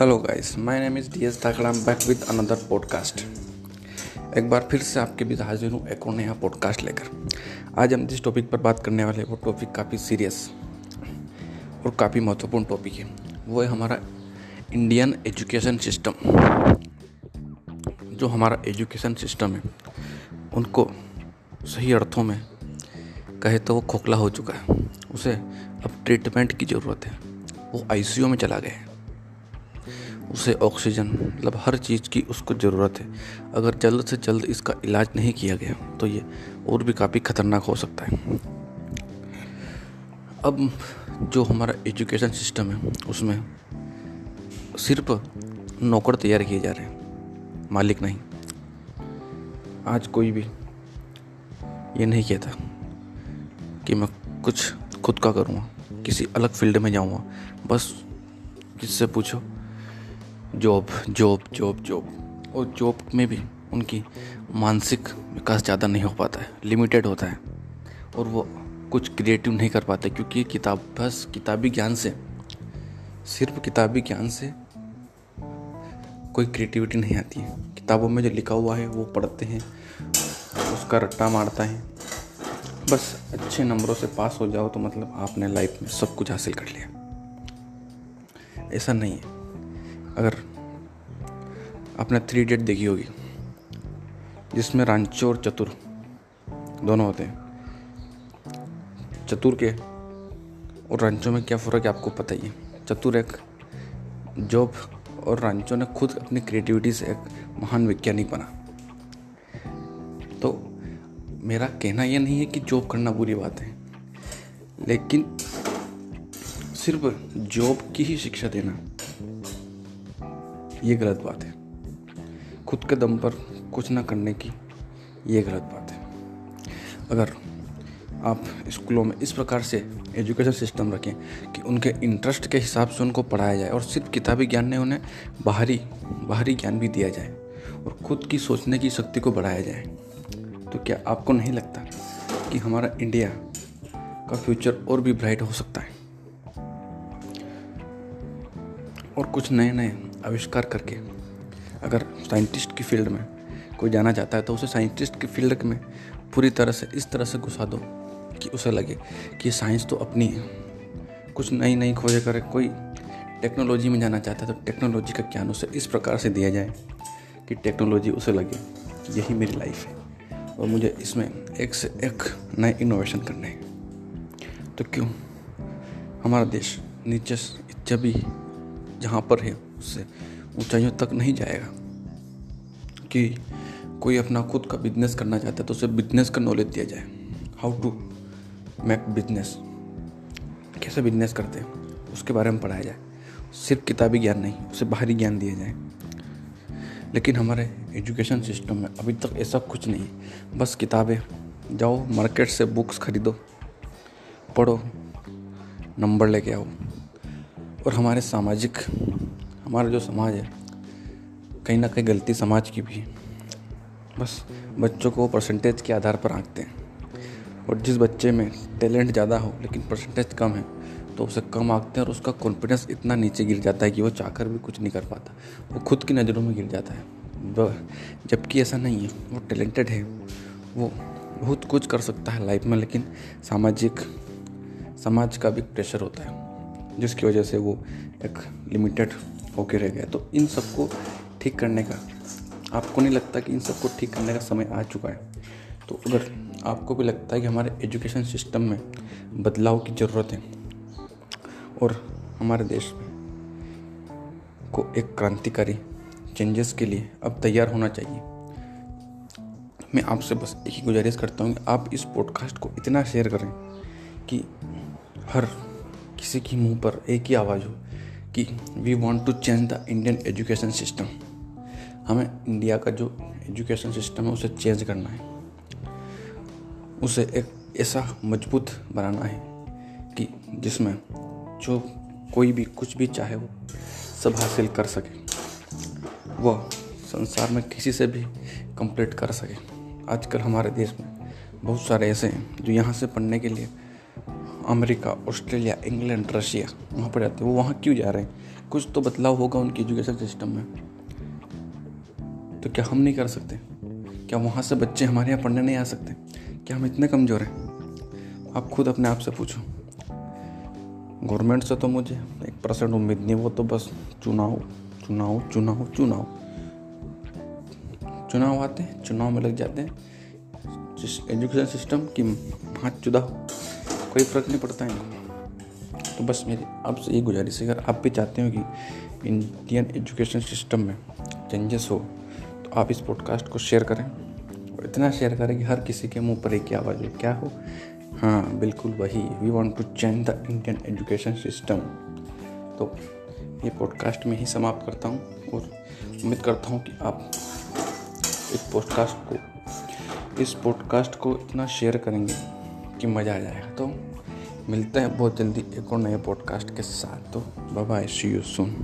Hello guys my name is D S Dhakda back with another podcast एक बार फिर से आपके बीच हाजिर हूँ एक और नया पॉडकास्ट लेकर। आज हम जिस टॉपिक पर बात करने वाले हैं, वो टॉपिक काफ़ी सीरियस और काफ़ी महत्वपूर्ण टॉपिक है। वो है हमारा इंडियन एजुकेशन सिस्टम जो हमारा एजुकेशन सिस्टम है, उनको सही अर्थों में कहे तो वो खोखला हो चुका है। उसे अब ट्रीटमेंट की ज़रूरत है। वो आईसीयू में चला गया है। उसे ऑक्सीजन मतलब हर चीज़ की उसको ज़रूरत है। अगर जल्द से जल्द इसका इलाज नहीं किया गया तो ये और भी काफ़ी ख़तरनाक हो सकता है। अब जो हमारा एजुकेशन सिस्टम है, उसमें सिर्फ़ नौकर तैयार किए जा रहे हैं, मालिक नहीं। आज कोई भी ये नहीं कहता कि मैं कुछ खुद का करूँगा, किसी अलग फ़ील्ड में जाऊँगा। बस जिससे पूछो? Job job job job. और जॉब में भी उनकी मानसिक विकास ज़्यादा नहीं हो पाता है लिमिटेड होता है। और वो कुछ क्रिएटिव नहीं कर पाते क्योंकि किताब, बस किताबी ज्ञान से, सिर्फ़ किताबी ज्ञान से कोई क्रिएटिविटी नहीं आती है। किताबों में जो लिखा हुआ है, वो पढ़ते हैं, उसका रट्टा मारता है। बस अच्छे नंबरों से पास हो जाओ तो मतलब आपने लाइफ में सब कुछ हासिल कर लिया। ऐसा नहीं है। अगर आपने थ्री डेट देखी होगी, जिसमें रांचो और चतुर दोनों होते हैं। चतुर के और रांचो में क्या फ़र्क है आपको पता ही है। चतुर एक जॉब और रांचो ने खुद अपनी क्रिएटिविटी से एक महान वैज्ञानिक बना। तो मेरा कहना यह नहीं है कि जॉब करना बुरी बात है, लेकिन सिर्फ़ जॉब की ही शिक्षा देना। ये गलत बात है। खुद के दम पर कुछ ना करने की ये गलत बात है। अगर आप स्कूलों में इस प्रकार से एजुकेशन सिस्टम रखें कि उनके इंटरेस्ट के हिसाब से उनको पढ़ाया जाए और सिर्फ़ किताबी ज्ञान नहीं, उन्हें बाहरी बाहरी ज्ञान भी दिया जाए और खुद की सोचने की शक्ति को बढ़ाया जाए तो क्या आपको नहीं लगता कि हमारा इंडिया का फ्यूचर और भी ब्राइट हो सकता है? और कुछ नए नए आविष्कार करके अगर साइंटिस्ट की फ़ील्ड में कोई जाना चाहता है तो उसे साइंटिस्ट की फ़ील्ड में पूरी तरह से, इस तरह से घुसा दो कि उसे लगे कि साइंस तो अपनी है। कुछ नई नई खोजें करे, कोई टेक्नोलॉजी में जाना चाहता है तो टेक्नोलॉजी का ज्ञान उसे इस प्रकार से दिया जाए कि टेक्नोलॉजी उसे लगे, यही मेरी लाइफ है और मुझे इसमें एक से एक नए इनोवेशन करने हैं। तो क्यों? हमारा देश नीचे जब भी जहाँ पर है उससे ऊंचाइयों तक नहीं जाएगा। कि कोई अपना खुद का बिज़नेस करना चाहता है तो उसे बिज़नेस का नॉलेज दिया जाए। हाउ टू मेक बिज़नेस कैसे बिज़नेस करते हैं? उसके बारे में पढ़ाया जाए। सिर्फ़ किताबी ज्ञान नहीं, उसे बाहरी ज्ञान दिया जाए। लेकिन हमारे एजुकेशन सिस्टम में अभी तक ऐसा कुछ नहीं बस किताबें। जाओ मार्केट से बुक्स खरीदो, पढ़ो नंबर लेके आओ। और हमारे सामाजिक हमारा जो समाज है, कहीं ना कहीं गलती समाज की भी है। बस बच्चों को परसेंटेज के आधार पर आंकते हैं। और जिस बच्चे में टैलेंट ज़्यादा हो, लेकिन परसेंटेज कम है तो उसे कम आंकते हैं और उसका कॉन्फिडेंस इतना नीचे गिर जाता है कि वो चाहकर भी कुछ नहीं कर पाता। वो खुद की नज़रों में गिर जाता है। जबकि ऐसा नहीं है, वो टैलेंटेड है। वो बहुत कुछ कर सकता है लाइफ में, लेकिन सामाजिक, समाज का भी प्रेशर होता है, जिसकी वजह से वो एक लिमिटेड होके रह गया। तो इन सबको ठीक करने का, आपको नहीं लगता कि इन सबको ठीक करने का समय आ चुका है? तो अगर आपको भी लगता है कि हमारे एजुकेशन सिस्टम में बदलाव की ज़रूरत है और हमारे देश में को एक क्रांतिकारी चेंजेस के लिए अब तैयार होना चाहिए, मैं आपसे बस एक ही गुजारिश करता हूँ कि आप इस पॉडकास्ट को इतना शेयर करें कि हर किसी की मुँह पर एक ही आवाज़ हो। कि we want to change the Indian education system हमें इंडिया का जो एजुकेशन सिस्टम है, उसे चेंज करना है। उसे एक ऐसा मज़बूत बनाना है कि जिसमें जो कोई भी, कुछ भी चाहे वो सब हासिल कर सके। वह संसार में किसी से भी कंप्लीट कर सके। आजकल हमारे देश में बहुत सारे ऐसे हैं जो यहाँ से पढ़ने के लिए अमेरिका, ऑस्ट्रेलिया, इंग्लैंड, रशिया, वहाँ पर जाते हैं। वो वहाँ क्यों जा रहे हैं? कुछ तो बदलाव होगा उनके एजुकेशन सिस्टम में। तो क्या हम नहीं कर सकते? क्या वहाँ से बच्चे हमारे यहाँ पढ़ने नहीं आ सकते? क्या हम इतने कमज़ोर हैं? आप खुद अपने आप से पूछो। गवर्नमेंट से तो मुझे एक परसेंट उम्मीद नहीं, वो तो बस चुनाव चुनाव चुनाव चुनाव। चुनाव आते हैं, चुनाव में लग जाते हैं। एजुकेशन सिस्टम की हाथ जुदा हो कोई फ़र्क नहीं पड़ता है तो बस मेरी आपसे यही गुजारिश है, अगर आप भी चाहते हो कि इंडियन एजुकेशन सिस्टम में चेंजेस हो तो आप इस पॉडकास्ट को शेयर करें और इतना शेयर करें कि हर किसी के मुँह पर एक आवाज़ हो, क्या हो? हाँ बिल्कुल वही। We want to change the Indian education system तो ये पॉडकास्ट में ही समाप्त करता हूँ और उम्मीद करता हूँ कि आप इस पॉडकास्ट को, इस पॉडकास्ट को इतना शेयर करेंगे। कि मज़ा आ जाएगा। तो मिलते हैं बहुत जल्दी एक और नए पॉडकास्ट के साथ। तो बाय सी यू सुन